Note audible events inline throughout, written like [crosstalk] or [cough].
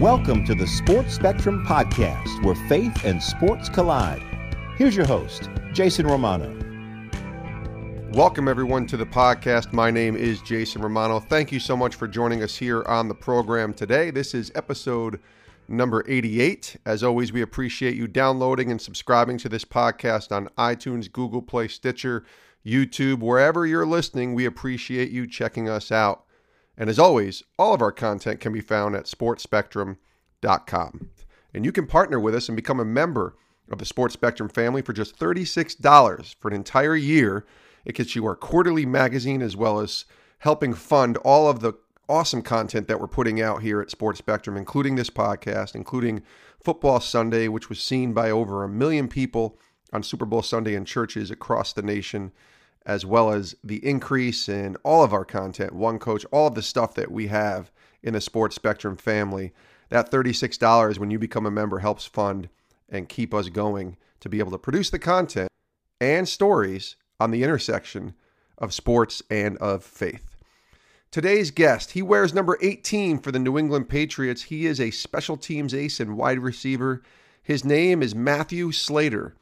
Welcome to the Sports Spectrum Podcast, where faith and sports collide. Here's your host, Jason Romano. Welcome, everyone, to the podcast. My name is Jason Romano. Thank you so much for joining us here on the program today. This is episode number 88. As always, we appreciate you downloading and subscribing to this podcast on iTunes, Google Play, Stitcher, YouTube, wherever you're listening. We appreciate you checking us out. And as always, all of our content can be found at sportsspectrum.com. And you can partner with us and become a member of the Sports Spectrum family for just $36 for an entire year. It gets you our quarterly magazine as well as helping fund all of the awesome content that we're putting out here at Sports Spectrum, including this podcast, including Football Sunday, which was seen by over a million people on Super Bowl Sunday in churches across the nation as well as the increase in all of our content, One Coach, all of the stuff that we have in the Sports Spectrum family. That $36 when you become a member helps fund and keep us going to be able to produce the content and stories on the intersection of sports and of faith. Today's guest, he wears number 18 for the New England Patriots. He is a special teams ace and wide receiver. His name is Matthew Slater.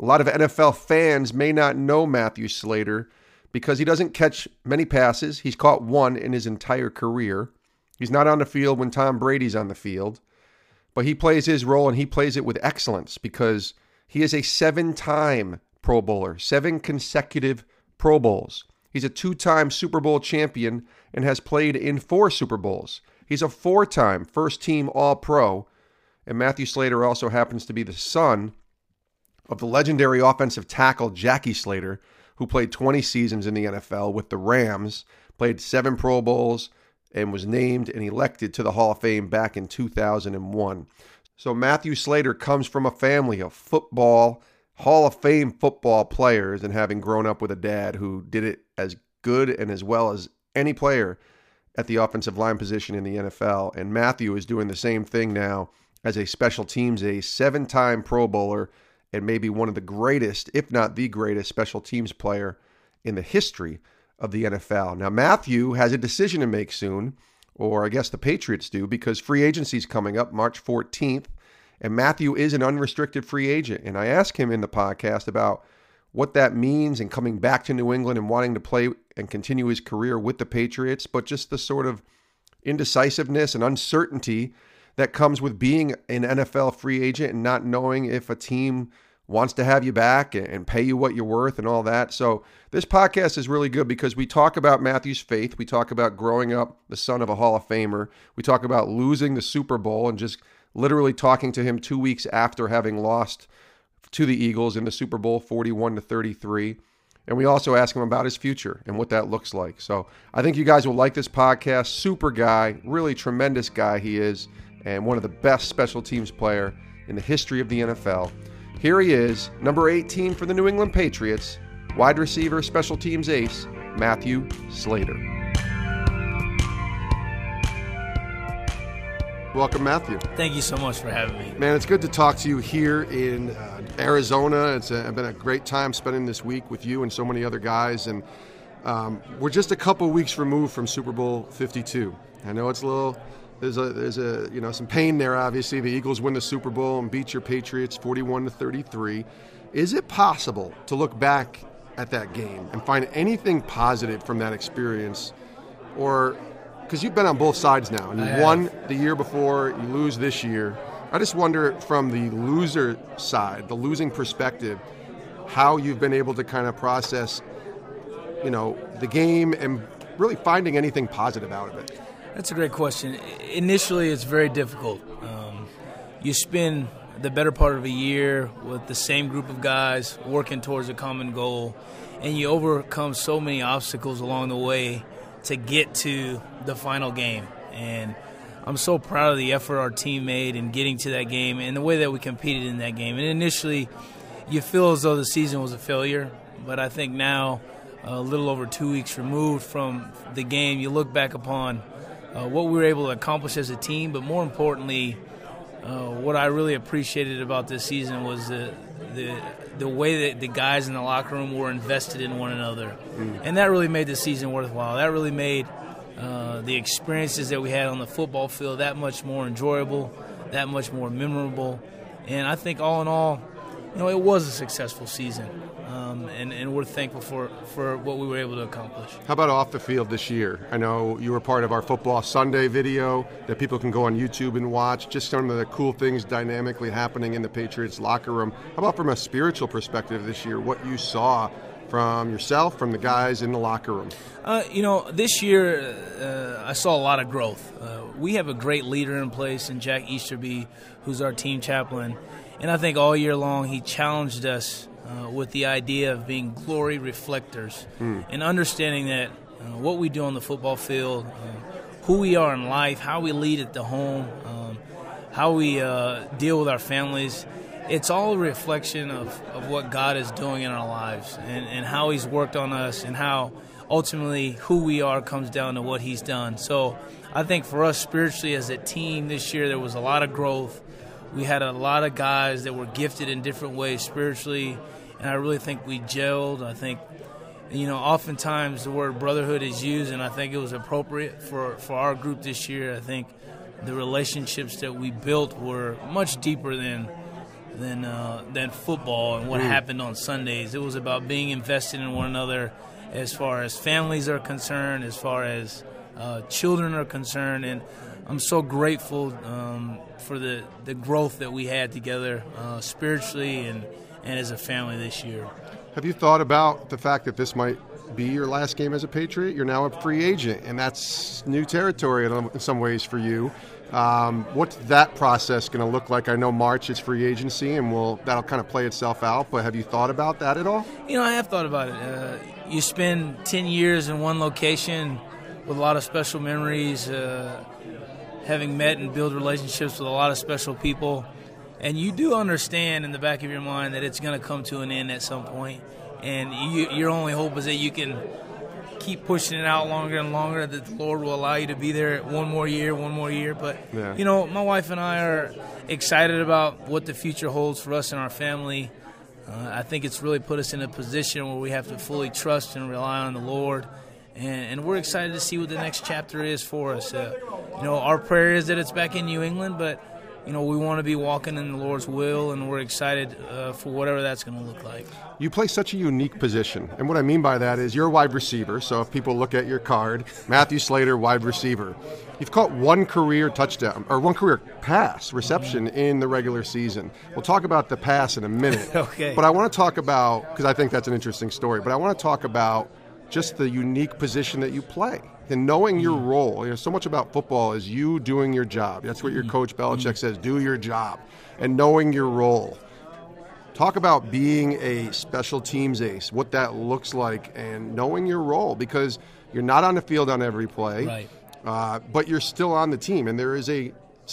A lot of NFL fans may not know Matthew Slater because he doesn't catch many passes. He's caught one in his entire career. He's not on the field when Tom Brady's on the field, but he plays his role and he plays it with excellence because he is a seven time Pro Bowler, seven consecutive Pro Bowls. He's a two time Super Bowl champion and has played in four Super Bowls. He's a four time first team All Pro. And Matthew Slater also happens to be the son of the legendary offensive tackle Jackie Slater, who played 20 seasons in the NFL with the Rams, played seven Pro Bowls, and was named and elected to the Hall of Fame back in 2001. So Matthew Slater comes from a family of football, Hall of Fame football players, and having grown up with a dad who did it as good and as well as any player at the offensive line position in the NFL. And Matthew is doing the same thing now as a special teams, a seven time Pro Bowler and maybe one of the greatest, if not the greatest, special teams player in the history of the NFL. Now, Matthew has a decision to make soon, or I guess the Patriots do, because free agency is coming up March 14th, and Matthew is an unrestricted free agent. And I asked him in the podcast about what that means and coming back to New England and wanting to play and continue his career with the Patriots, but just the sort of indecisiveness and uncertainty that comes with being an NFL free agent and not knowing if a team wants to have you back and pay you what you're worth and all that. So, this podcast is really good because we talk about Matthew's faith. We talk about growing up the son of a Hall of Famer. We talk about losing the Super Bowl and just literally talking to him two weeks after having lost to the Eagles in the Super Bowl 41 to 33. And we also ask him about his future and what that looks like. So I think you guys will like this podcast. Super guy, really tremendous guy he is and one of the best special teams player in the history of the NFL. Here he is, number 18 for the New England Patriots, wide receiver, special teams ace, Matthew Slater. Welcome, Matthew. Thank you so much for having me. Man, it's good to talk to you here in uh, Arizona. It's a, been a great time spending this week with you and so many other guys. And um, we're just a couple weeks removed from Super Bowl 52. I know it's a little there's a there's a you know some pain there. Obviously, the Eagles win the Super Bowl and beat your Patriots 41 to 33. Is it possible to look back at that game and find anything positive from that experience, or because you've been on both sides now and you won the year before, you lose this year. I just wonder from the loser side, the losing perspective, how you've been able to kind of process, you know, the game and really finding anything positive out of it. That's a great question. Initially, it's very difficult. Um, you spend the better part of a year with the same group of guys working towards a common goal, and you overcome so many obstacles along the way to get to the final game. And I'm so proud of the effort our team made in getting to that game and the way that we competed in that game. And initially, you feel as though the season was a failure, but I think now, a little over two weeks removed from the game, you look back upon uh, what we were able to accomplish as a team, but more importantly, uh, what I really appreciated about this season was the the the way that the guys in the locker room were invested in one another, mm. and that really made the season worthwhile. That really made uh, the experiences that we had on the football field that much more enjoyable, that much more memorable. And I think all in all, you know, it was a successful season. Um, and, and we're thankful for, for what we were able to accomplish. How about off the field this year? I know you were part of our Football Sunday video that people can go on YouTube and watch. Just some of the cool things dynamically happening in the Patriots locker room. How about from a spiritual perspective this year, what you saw from yourself, from the guys in the locker room? Uh, you know, this year uh, I saw a lot of growth. Uh, we have a great leader in place in Jack Easterby, who's our team chaplain. And I think all year long he challenged us uh, with the idea of being glory reflectors mm. and understanding that uh, what we do on the football field, uh, who we are in life, how we lead at the home, um, how we uh, deal with our families, it's all a reflection of, of what God is doing in our lives and, and how He's worked on us and how ultimately who we are comes down to what He's done. So I think for us spiritually as a team this year, there was a lot of growth. We had a lot of guys that were gifted in different ways spiritually and I really think we gelled. I think, you know, oftentimes the word brotherhood is used, and I think it was appropriate for, for our group this year. I think the relationships that we built were much deeper than than uh, than football and what mm. happened on Sundays. It was about being invested in one another, as far as families are concerned, as far as uh, children are concerned, and I'm so grateful um, for the the growth that we had together uh, spiritually and and as a family this year. Have you thought about the fact that this might be your last game as a Patriot? You're now a free agent, and that's new territory in some ways for you. Um, what's that process going to look like? I know March is free agency, and will that'll kind of play itself out. But have you thought about that at all? You know, I have thought about it. Uh, you spend ten years in one location with a lot of special memories, uh, having met and build relationships with a lot of special people and you do understand in the back of your mind that it's going to come to an end at some point, and you, your only hope is that you can keep pushing it out longer and longer. That the Lord will allow you to be there one more year, one more year. But yeah. you know, my wife and I are excited about what the future holds for us and our family. Uh, I think it's really put us in a position where we have to fully trust and rely on the Lord. And, and we're excited to see what the next chapter is for us. Uh, you know, our prayer is that it's back in New England, but you know, we want to be walking in the Lord's will, and we're excited uh, for whatever that's going to look like. You play such a unique position, and what I mean by that is you're a wide receiver. So if people look at your card, Matthew Slater, wide receiver, you've caught one career touchdown or one career pass reception mm-hmm. in the regular season. We'll talk about the pass in a minute. [laughs] okay. But I want to talk about because I think that's an interesting story. But I want to talk about just the unique position that you play and knowing your mm. role. You know, so much about football is you doing your job. That's what your mm. coach Belichick mm. says: do your job, and knowing your role. Talk about being a special teams ace, what that looks like, and knowing your role because you're not on the field on every play, right. uh, but you're still on the team, and there is a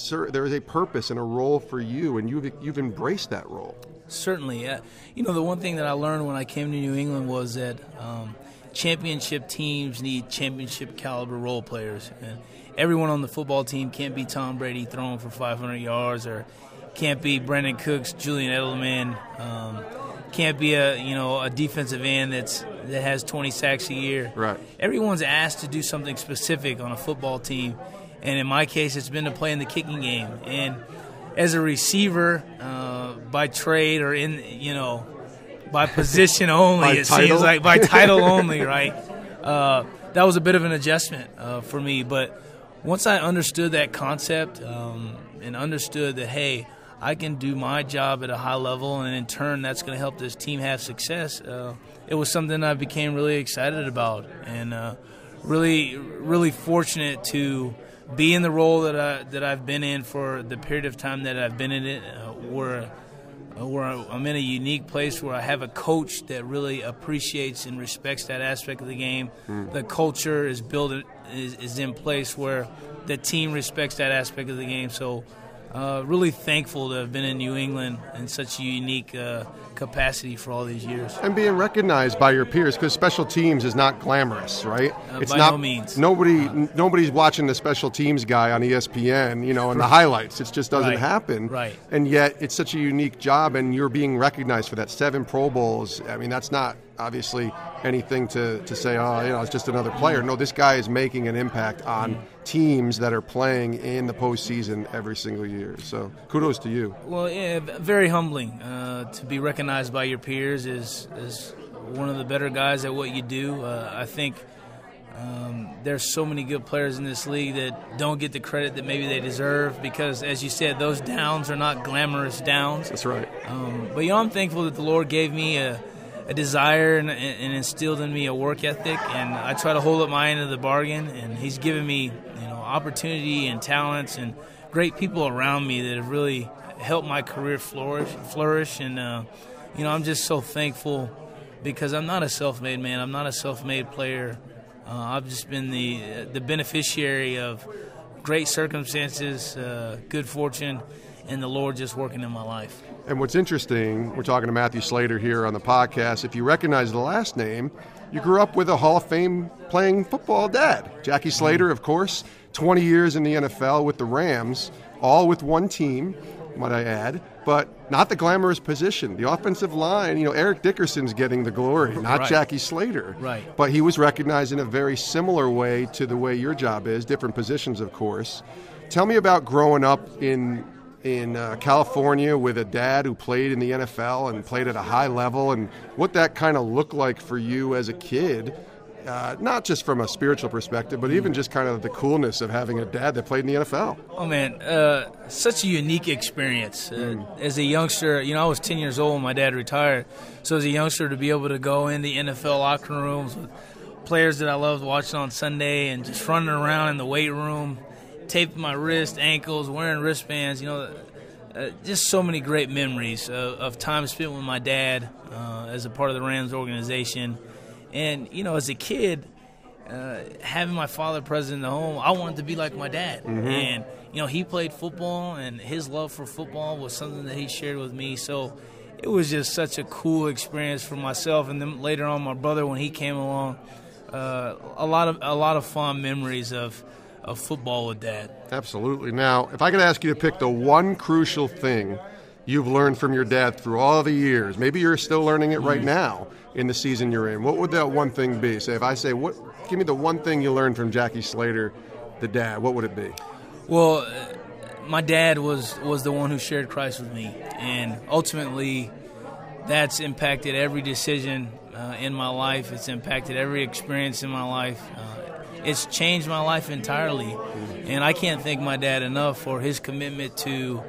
there is a purpose and a role for you, and you've you've embraced that role. Certainly, uh, you know the one thing that I learned when I came to New England was that um, championship teams need championship caliber role players. And everyone on the football team can't be Tom Brady throwing for 500 yards or can't be Brandin Cooks, Julian Edelman. Um, can't be a you know a defensive end that's that has 20 sacks a year. Right. Everyone's asked to do something specific on a football team, and in my case, it's been to play in the kicking game. And as a receiver, uh, by trade or in you know by position only. it title? seems like by title [laughs] only, right? Uh, that was a bit of an adjustment uh, for me, but once I understood that concept um, and understood that, hey, I can do my job at a high level, and in turn, that's going to help this team have success. Uh, it was something I became really excited about, and uh, really, really fortunate to be in the role that I that I've been in for the period of time that I've been in it. Uh, where where I'm in a unique place where I have a coach that really appreciates and respects that aspect of the game. Mm. The culture is built is, is in place where the team respects that aspect of the game. So uh, really thankful to have been in New England in such a unique uh, capacity for all these years. And being recognized by your peers, because special teams is not glamorous, right? Uh, it's by not, no means. Nobody, uh, nobody's watching the special teams guy on ESPN, you know, in the highlights. It just doesn't right, happen. Right. And yet, it's such a unique job, and you're being recognized for that. Seven Pro Bowls. I mean, that's not obviously anything to, to say, oh, you know, it's just another player. No, this guy is making an impact on teams that are playing in the postseason every single year. So kudos to you. Well, yeah, very humbling uh, to be recognized by your peers as, as one of the better guys at what you do. Uh, I think um, there's so many good players in this league that don't get the credit that maybe they deserve because, as you said, those downs are not glamorous downs. That's right. Um, but you know, I'm thankful that the Lord gave me a, a desire and, and, instilled in me a work ethic, and I try to hold up my end of the bargain. And He's given me, you know, opportunity and talents and great people around me that have really helped my career flourish. Flourish, and uh, you know, I'm just so thankful because I'm not a self-made man. I'm not a self-made player. Uh, I've just been the the beneficiary of great circumstances, uh, good fortune, and the Lord just working in my life. And what's interesting, we're talking to Matthew Slater here on the podcast. If you recognize the last name, you grew up with a Hall of Fame playing football dad, Jackie Slater, of course. 20 years in the NFL with the Rams, all with one team, might I add but not the glamorous position. The offensive line, you know, Eric Dickerson's getting the glory, not right. Jackie Slater. Right. But he was recognized in a very similar way to the way your job is, different positions, of course. Tell me about growing up in in uh, California with a dad who played in the NFL and played at a high level, and what that kind of looked like for you as a kid uh, not just from a spiritual perspective, but even just kind of the coolness of having a dad that played in the NFL. Oh man, uh, such a unique experience. Uh, mm. As a youngster, you know, I was 10 years old when my dad retired. So as a youngster, to be able to go in the NFL locker rooms with players that I loved watching on Sunday and just running around in the weight room, taping my wrist, ankles, wearing wristbands, you know. Uh, just so many great memories of, of time spent with my dad uh, as a part of the Rams organization and you know, as a kid, uh, having my father present in the home, I wanted to be like my dad. Mm-hmm. And you know, he played football, and his love for football was something that he shared with me. So it was just such a cool experience for myself. And then later on, my brother when he came along, uh, a lot of a lot of fond memories of of football with dad. Absolutely. Now, if I could ask you to pick the one crucial thing you've learned from your dad through all the years, maybe you're still learning it right mm-hmm. now in the season you're in, what would that one thing be? Say, if I say, what, give me the one thing you learned from Jackie Slater, the dad, what would it be? Well, uh, my dad was was the one who shared Christ with me, and ultimately, that's impacted every decision uh, in my life. It's impacted every experience in my life. Uh, it's changed my life entirely, and I can't thank my dad enough for his commitment to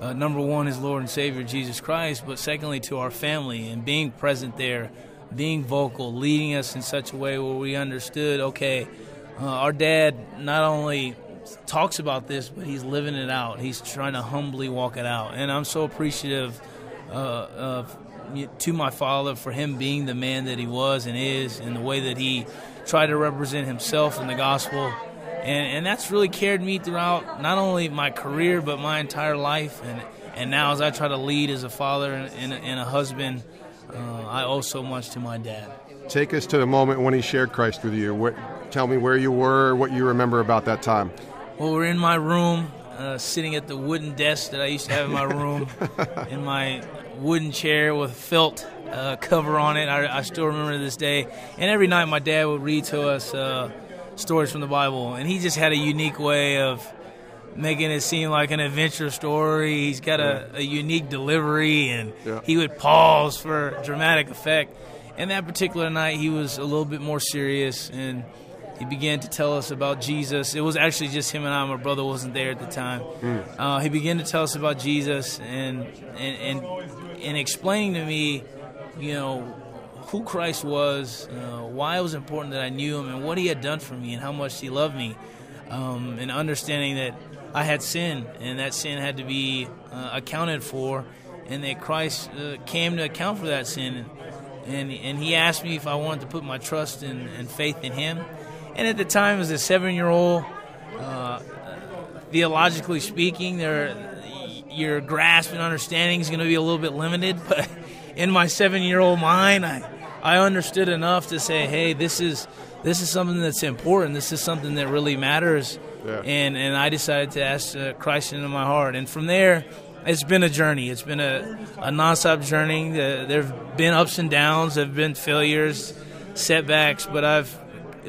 uh, number one, is Lord and Savior Jesus Christ, but secondly, to our family and being present there, being vocal, leading us in such a way where we understood okay, uh, our dad not only talks about this, but he's living it out. He's trying to humbly walk it out. And I'm so appreciative uh, of to my father for him being the man that he was and is, and the way that he tried to represent himself in the gospel and, and that's really carried me throughout not only my career but my entire life. And and now as I try to lead as a father and, and, and a husband, uh, I owe so much to my dad. Take us to the moment when he shared Christ with you. What, tell me where you were, what you remember about that time. Well, we're in my room, uh, sitting at the wooden desk that I used to have in my room, [laughs] in my wooden chair with felt uh, cover on it. I, I, still remember this day. And every night, my dad would read to us uh, stories from the Bible, and he just had a unique way of making it seem like an adventure story. He's got a, a unique delivery, and yeah. he would pause for dramatic effect. And that particular night, he was a little bit more serious, and he began to tell us about Jesus. It was actually just him and I. My brother wasn't there at the time. Mm. Uh, he began to tell us about Jesus, and and and and explaining to me, you know, who Christ was, uh, why it was important that I knew him, and what he had done for me, and how much he loved me, um, and understanding that I had sin, and that sin had to be uh, accounted for, and that Christ uh, came to account for that sin. And, and he asked me if I wanted to put my trust and, and faith in him. And at the time, as a seven year old, uh, theologically speaking, there, your grasp and understanding is going to be a little bit limited, [laughs] but in my seven year old mind, I, I understood enough to say, hey, this is this is something that's important. This is something that really matters. Yeah. And and I decided to ask uh, Christ into my heart. And from there, it's been a journey. It's been a, a nonstop journey. Uh, there have been ups and downs. There have been failures, setbacks, but I've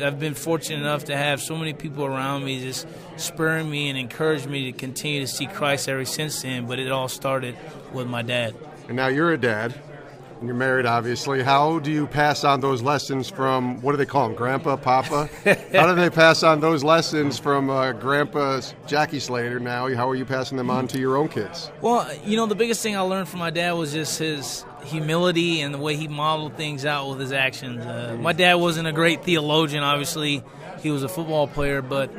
I've been fortunate enough to have so many people around me just spurring me and encourage me to continue to see Christ ever since then. But it all started with my dad. And now you're a dad. And you're married, obviously. How do you pass on those lessons from what do they call him, Grandpa, Papa? How do they pass on those lessons from uh, Grandpa Jackie Slater? Now, how are you passing them on to your own kids? Well, you know, the biggest thing I learned from my dad was just his humility and the way he modeled things out with his actions. Uh, my dad wasn't a great theologian, obviously. He was a football player, but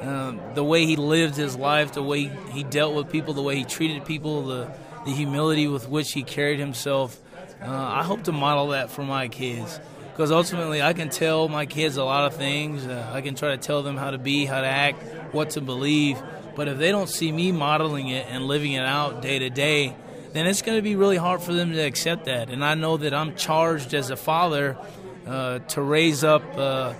um, the way he lived his life, the way he dealt with people, the way he treated people, the, the humility with which he carried himself uh, I hope to model that for my kids because ultimately I can tell my kids a lot of things. Uh, I can try to tell them how to be, how to act, what to believe. But if they don't see me modeling it and living it out day to day, then it's going to be really hard for them to accept that. And I know that I'm charged as a father uh, to raise up uh,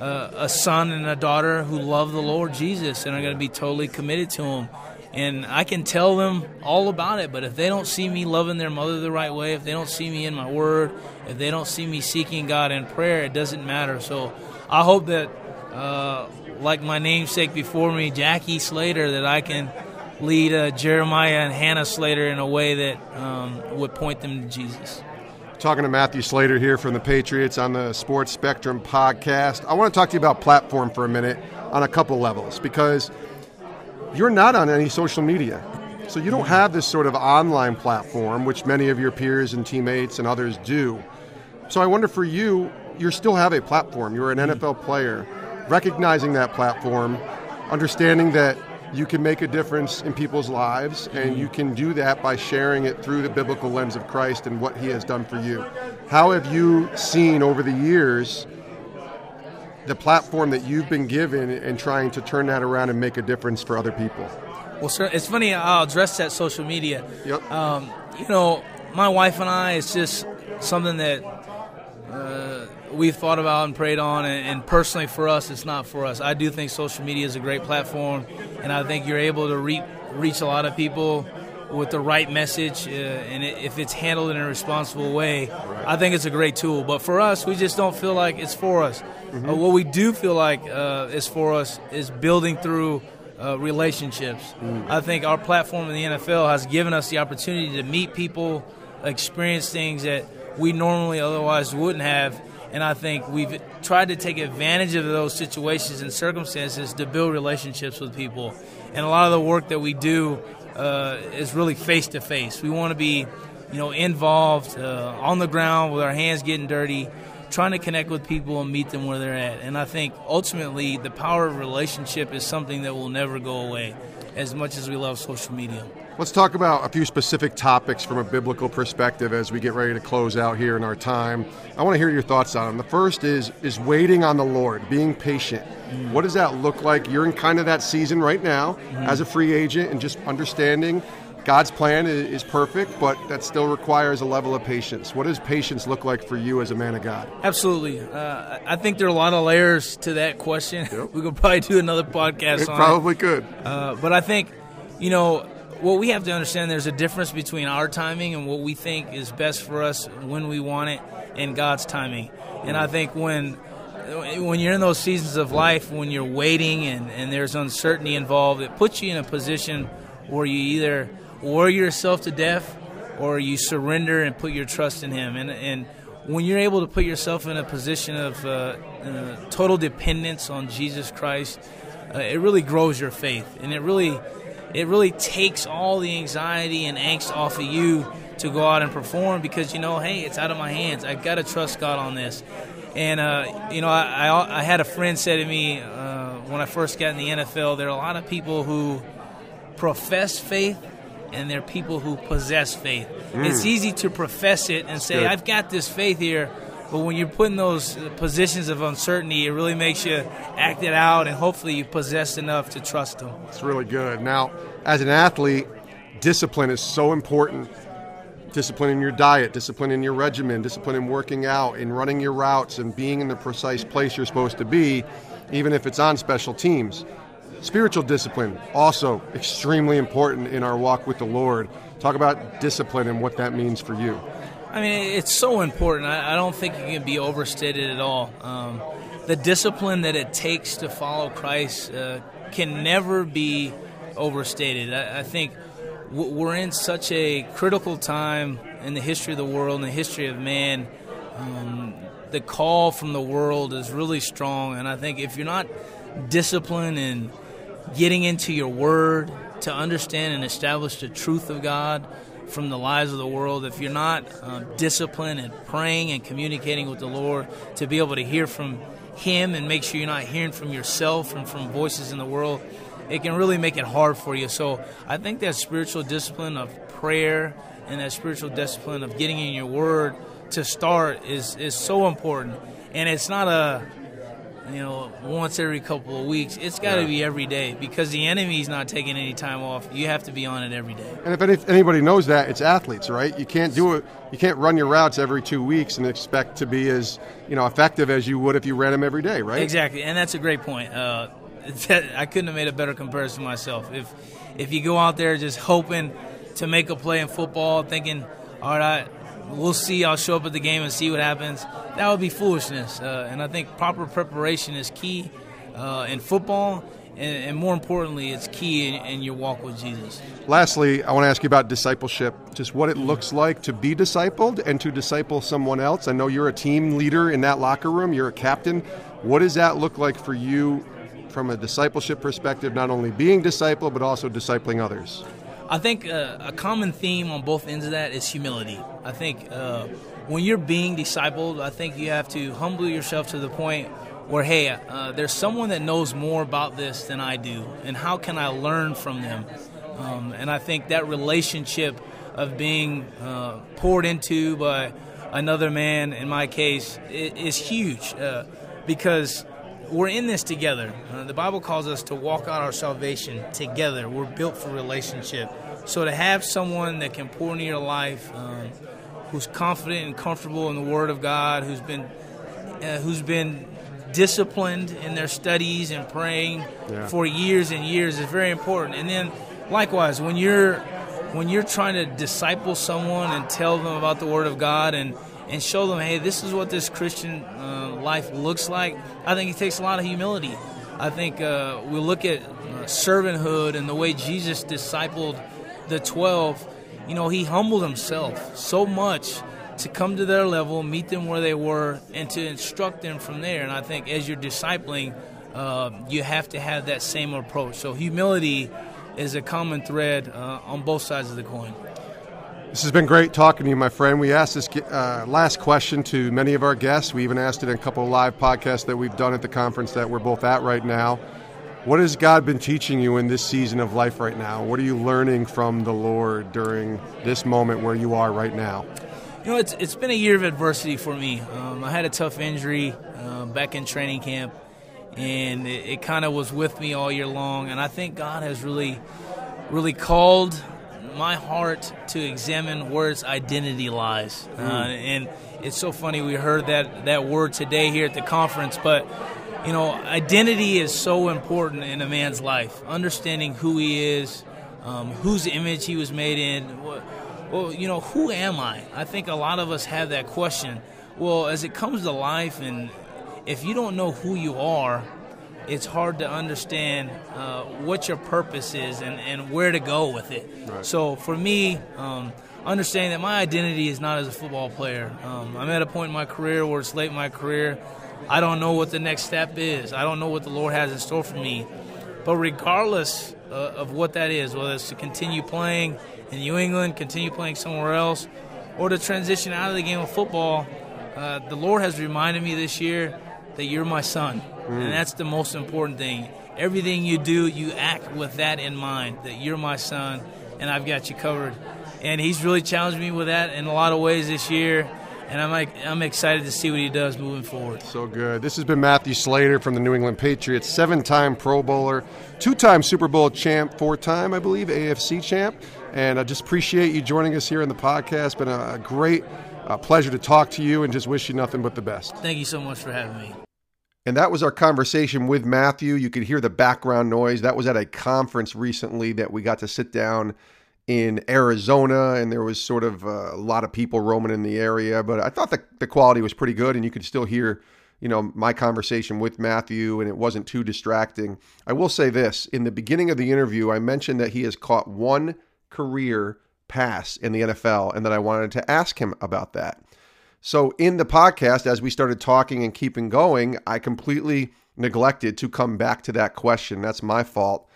uh a son and a daughter who love the Lord Jesus and are going to be totally committed to Him and I can tell them all about it. But if they don't see me loving their mother the right way, if they don't see me in my word, if they don't see me seeking God in prayer, it doesn't matter. So I hope that, uh, like my namesake before me, Jackie Slater, that I can lead uh, Jeremiah and Hannah Slater in a way that um, would point them to Jesus. Talking to Matthew Slater here from the Patriots on the Sports Spectrum podcast. I want to talk to you about platform for a minute on a couple levels because you're not on any social media. So you don't have this sort of online platform, which many of your peers and teammates and others do. So I wonder for you, you still have a platform. You're an hmm. NFL player. Recognizing that platform, understanding that you can make a difference in people's lives, and hmm. you can do that by sharing it through the biblical lens of Christ and what He has done for you. How have you seen over the years the platform that you've been given and trying to turn that around and make a difference for other people? Well, sir, it's funny. I'll address that social media. Yep. Um, you know, my wife and I, it's just something that uh, we've thought about and prayed on, and, and, personally for us, it's not for us. I do think social media is a great platform, and I think you're able to re- reach a lot of people with the right message, uh, and it, if it's handled in a responsible way, right. I think it's a great tool. But for us, we just don't feel like it's for us. Mm-hmm. Uh, what we do feel like uh, is for us is building through uh, relationships. Mm. I think our platform in the NFL has given us the opportunity to meet people, experience things that we normally otherwise wouldn't have. And I think we've tried to take advantage of those situations and circumstances to build relationships with people. And a lot of the work that we do uh, is really face to face. We want to be, you know, involved uh, on the ground with our hands getting dirty, trying to connect with people and meet them where they're at. And I think ultimately the power of relationship is something that will never go away, as much as we love social media. Let's talk about a few specific topics from a biblical perspective as we get ready to close out here in our time. I want to hear your thoughts on them. The first is is waiting on the Lord, being patient. Mm. What does that look like? You're in kind of that season right now mm. as a free agent and just understanding God's plan is perfect, but that still requires a level of patience. What does patience look like for you as a man of God? Absolutely. Uh, I think there are a lot of layers to that question. Yep. [laughs] we could probably do another podcast on it on probably it. could. Uh, but I think, you know, what we have to understand there's a difference between our timing and what we think is best for us when we want it and God's timing. And I think when when you're in those seasons of life when you're waiting and, and there's uncertainty involved, it puts you in a position where you either worry yourself to death or you surrender and put your trust in Him. And, and when you're able to put yourself in a position of uh, uh, total dependence on Jesus Christ, uh, it really grows your faith and it really it really takes all the anxiety and angst off of you to go out and perform because you know, hey, it's out of my hands. I got to trust God on this. And uh, you know, I, I, I, had a friend say to me uh, when I first got in the NFL, there are a lot of people who profess faith, and they're people who possess faith. Mm. It's easy to profess it and say, Good. "I've got this faith here," but when you're put in those positions of uncertainty, it really makes you act it out, and hopefully, you possess enough to trust them. It's really good. Now, as an athlete, discipline is so important discipline in your diet, discipline in your regimen, discipline in working out, in running your routes, and being in the precise place you're supposed to be, even if it's on special teams. Spiritual discipline, also extremely important in our walk with the Lord. Talk about discipline and what that means for you. I mean, it's so important. I, don't think it can be overstated at all. Um, the discipline that it takes to follow Christ uh, can never be overstated. I, I think we're in such a critical time in the history of the world and the history of man. Um, the call from the world is really strong, and I think if you're not disciplined in getting into your word to understand and establish the truth of God from the lies of the world, if you're not uh, disciplined in praying and communicating with the Lord to be able to hear from Him and make sure you're not hearing from yourself and from voices in the world, it can really make it hard for you. So I think that spiritual discipline of prayer and that spiritual discipline of getting in your word to start is, is so important. And it's not a you know, once every couple of weeks. It's got to yeah. be every day because the enemy's not taking any time off. You have to be on it every day. And if any, anybody knows that, it's athletes, right? You can't do it. You can't run your routes every two weeks and expect to be as you know effective as you would if you ran them every day, right? Exactly, and that's a great point. Uh, I couldn't have made a better comparison myself. If if you go out there just hoping to make a play in football, thinking, all right, we'll see. I'll show up at the game and see what happens. That would be foolishness. Uh, and I think proper preparation is key uh, in football. And, and, more importantly, it's key in, in, your walk with Jesus. Lastly, I want to ask you about discipleship, just what it looks like to be discipled and to disciple someone else. I know you're a team leader in that locker room, you're a captain. What does that look like for you from a discipleship perspective, not only being discipled, but also discipling others? I think uh, a common theme on both ends of that is humility. I think uh, when you're being discipled, I think you have to humble yourself to the point where, hey, uh, there's someone that knows more about this than I do, and how can I learn from them? Um, and I think that relationship of being uh, poured into by another man, in my case, is huge uh, because we're in this together. Uh, the Bible calls us to walk out our salvation together. We're built for relationship. So to have someone that can pour into your life, um, who's confident and comfortable in the Word of God, who's been uh, who's been disciplined in their studies and praying yeah. for years and years is very important. And then likewise, when you're when you're trying to disciple someone and tell them about the Word of God and and show them, hey, this is what this Christian uh, life looks like. I think it takes a lot of humility. I think uh, we look at uh, servanthood and the way Jesus discipled the 12. You know, he humbled himself so much to come to their level, meet them where they were, and to instruct them from there. And I think as you're discipling, uh, you have to have that same approach. So humility is a common thread uh, on both sides of the coin. This has been great talking to you, my friend. We asked this uh, last question to many of our guests. We even asked it in a couple of live podcasts that we've done at the conference that we're both at right now. What has God been teaching you in this season of life right now? What are you learning from the Lord during this moment where you are right now? You know, it's, it's been a year of adversity for me. Um, I had a tough injury uh, back in training camp, and it, it kind of was with me all year long. And I think God has really, really called my heart to examine where its identity lies. Uh, mm. and it's so funny we heard that that word today here at the conference, but you know, identity is so important in a man's life. Understanding who he is, um, whose image he was made in. Well, you know, who am I? I think a lot of us have that question. Well, as it comes to life, and if you don't know who you are, it's hard to understand uh, what your purpose is and, and where to go with it. Right. So for me, um, understanding that my identity is not as a football player. Um, I'm at a point in my career where it's late in my career. I don't know what the next step is. I don't know what the Lord has in store for me. But regardless uh, of what that is, whether it's to continue playing in New England, continue playing somewhere else, or to transition out of the game of football, uh, the Lord has reminded me this year that you're my son. Mm. And that's the most important thing. Everything you do, you act with that in mind that you're my son and I've got you covered. And he's really challenged me with that in a lot of ways this year. And I'm, like, I'm excited to see what he does moving forward. So good. This has been Matthew Slater from the New England Patriots, seven time Pro Bowler, two time Super Bowl champ, four time, I believe, AFC champ. And I just appreciate you joining us here in the podcast. Been a, great uh, pleasure to talk to you and just wish you nothing but the best. Thank you so much for having me. And that was our conversation with Matthew. You could hear the background noise. That was at a conference recently that we got to sit down in Arizona, and there was sort of uh, a lot of people roaming in the area. But I thought the, the quality was pretty good, and you could still hear, you know, my conversation with Matthew, and it wasn't too distracting. I will say this in the beginning of the interview, I mentioned that he has caught one career pass in the NFL, and that I wanted to ask him about that. So, in the podcast, as we started talking and keeping going, I completely neglected to come back to that question. That's my fault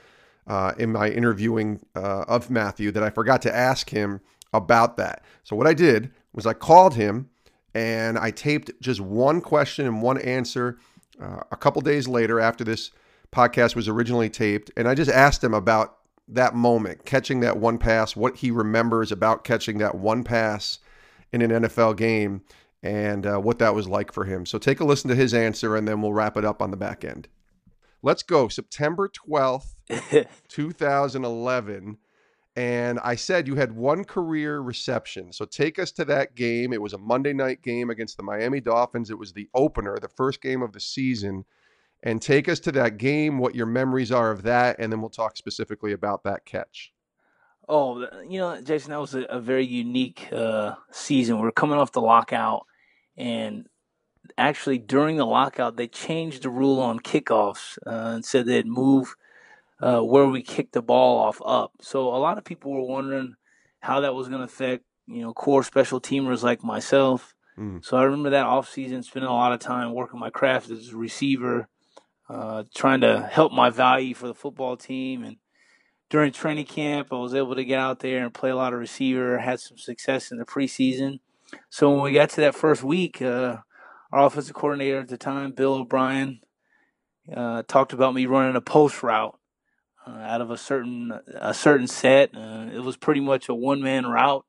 uh, in my interviewing uh, of Matthew that I forgot to ask him about that. So, what I did was I called him and I taped just one question and one answer uh, a couple days later after this podcast was originally taped. And I just asked him about that moment, catching that one pass, what he remembers about catching that one pass in an NFL game and uh, what that was like for him. So take a listen to his answer and then we'll wrap it up on the back end. Let's go. September 12th, [laughs] 2011. And I said you had one career reception. So take us to that game. It was a Monday night game against the Miami Dolphins. It was the opener, the first game of the season. And take us to that game, what your memories are of that, and then we'll talk specifically about that catch. Oh, you know, Jason, that was a, a very unique uh, season. We are coming off the lockout, and actually during the lockout, they changed the rule on kickoffs uh, and said they'd move uh, where we kicked the ball off up. So a lot of people were wondering how that was going to affect, you know, core special teamers like myself. Mm. So I remember that off season, spending a lot of time working my craft as a receiver, uh, trying to help my value for the football team and during training camp, I was able to get out there and play a lot of receiver. Had some success in the preseason. So when we got to that first week, uh, our offensive coordinator at the time, Bill O'Brien, uh, talked about me running a post route uh, out of a certain a certain set. Uh, it was pretty much a one man route,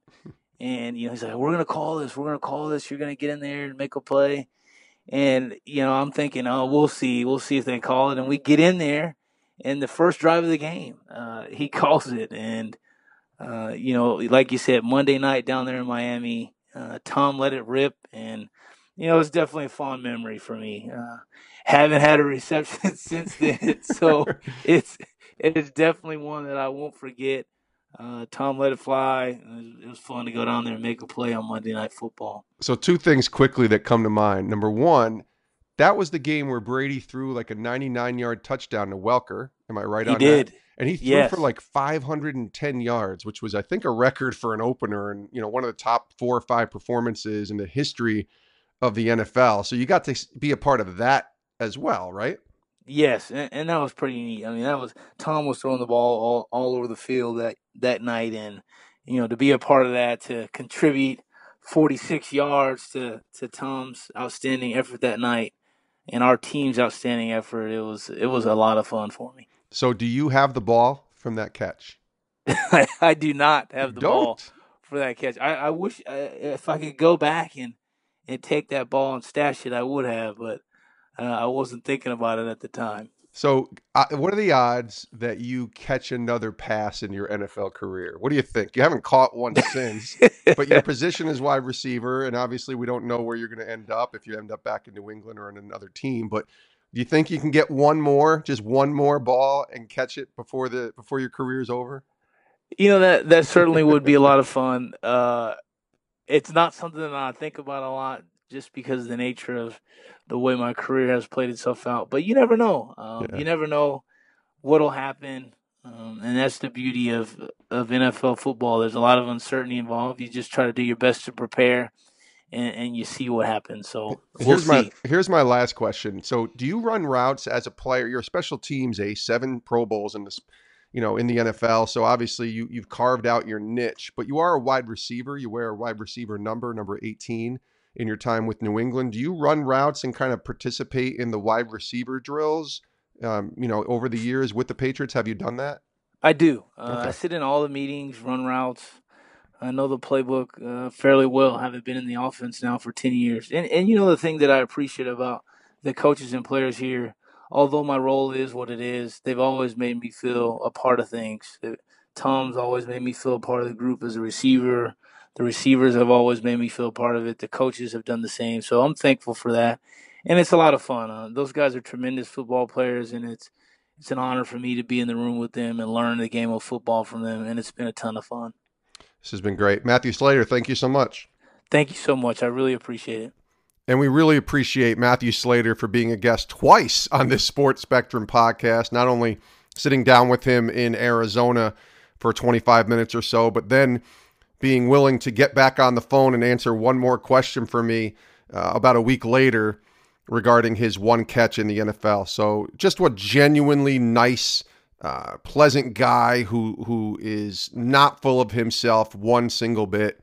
and you know he's like, "We're gonna call this. We're gonna call this. You're gonna get in there and make a play." And you know, I'm thinking, "Oh, we'll see. We'll see if they call it." And we get in there in the first drive of the game. Uh, he [laughs] calls it, and uh, you know, like you said, Monday night down there in Miami, uh, Tom let it rip, and you know, it's definitely a fond memory for me. Uh, haven't had a [laughs] reception [laughs] since then, so it's it's definitely one that I won't forget. Uh, Tom let it fly. It was, it was, fun to go down there and make a play on Monday Night Football. So, two things quickly that come to mind. Number one, that was the game where Brady threw like a 99 yard touchdown to Welker. Am I right on he on did. that? And he threw yes. for like 510 yards, which was, I think, a record for an opener and, you know, one of the top four or five performances in the history of the NFL. So you got to be a part of that as well, right? Yes, and, and that was pretty neat. I mean, that was Tom was throwing the ball all, all over the field that that night, and you know to be a part of that to contribute 46 yards to to Tom's outstanding effort that night and our team's outstanding effort. It was it was a lot of fun for me. So, do you have the ball from that catch? [laughs] I, do not have the Don't. ball for that catch. I, I wish uh, if I could go back and and take that ball and stash it, I would have, but uh, I wasn't thinking about it at the time. So, uh, what are the odds that you catch another pass in your NFL career? What do you think? You haven't caught one since, but your [laughs] position is wide receiver, and obviously, we don't know where you're going to end up if you end up back in New England or in another team. But do you think you can get one more, just one more ball, and catch it before the before your career is over? You know that that certainly would be a lot of [laughs] fun. Uh, it's not something that I think about a lot, just because of the nature of the way my career has played itself out. But you never know. Um, yeah. You never know what'll happen, um, and that's the beauty of of NFL football. There's a lot of uncertainty involved. You just try to do your best to prepare, and, and you see what happens. So we'll here's see. my here's my last question. So do you run routes as a player? Your special teams, a seven Pro Bowls in this. You know, in the NFL, so obviously you you've carved out your niche, but you are a wide receiver. You wear a wide receiver number, number eighteen in your time with New England. Do you run routes and kind of participate in the wide receiver drills? Um, you know, over the years with the Patriots, have you done that? I do. Uh, okay. I sit in all the meetings, run routes. I know the playbook uh, fairly well. Having been in the offense now for ten years, and and you know the thing that I appreciate about the coaches and players here, although my role is what it is, they've always made me feel a part of things. Tom's always made me feel a part of the group as a receiver. The receivers have always made me feel part of it. The coaches have done the same. So I'm thankful for that. and it's a lot of fun. Uh, those guys are tremendous football players, and it's it's an honor for me to be in the room with them and learn the game of football from them, and it's been a ton of fun. This has been great. Matthew Slater, thank you so much. Thank you so much. I really appreciate it. And we really appreciate Matthew Slater for being a guest twice on this Sports Spectrum podcast, not only sitting down with him in Arizona for 25 minutes or so, but then being willing to get back on the phone and answer one more question for me uh, about a week later regarding his one catch in the NFL. So just what genuinely nice, uh, pleasant guy who who is not full of himself one single bit.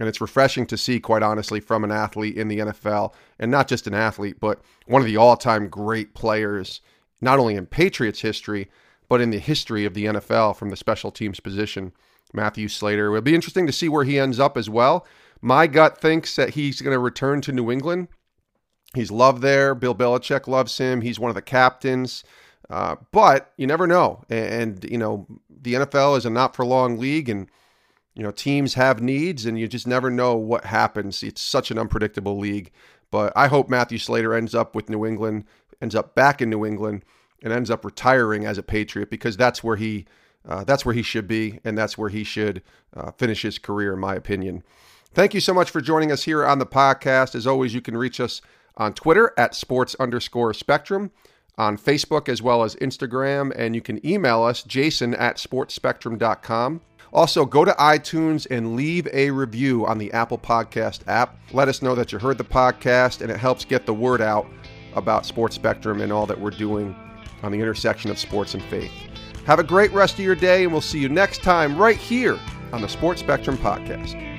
And it's refreshing to see, quite honestly, from an athlete in the NFL, and not just an athlete, but one of the all time great players, not only in Patriots history, but in the history of the NFL from the special teams position, Matthew Slater. It'll be interesting to see where he ends up as well. My gut thinks that he's going to return to New England. He's loved there. Bill Belichick loves him. He's one of the captains. Uh, but you never know. And, and, you know, the NFL is a not for long league, and you know, teams have needs and you just never know what happens. It's such an unpredictable league. But I hope Matthew Slater ends up with New England, ends up back in New England, and ends up retiring as a Patriot because that's where he uh, that's where he should be, and that's where he should uh, finish his career, in my opinion. Thank you so much for joining us here on the podcast. As always, you can reach us on Twitter at sports underscore spectrum, on Facebook as well as Instagram, and you can email us, jason at sportsspectrum.com. Also, go to iTunes and leave a review on the Apple Podcast app. Let us know that you heard the podcast, and it helps get the word out about Sports Spectrum and all that we're doing on the intersection of sports and faith. Have a great rest of your day, and we'll see you next time right here on the Sports Spectrum Podcast.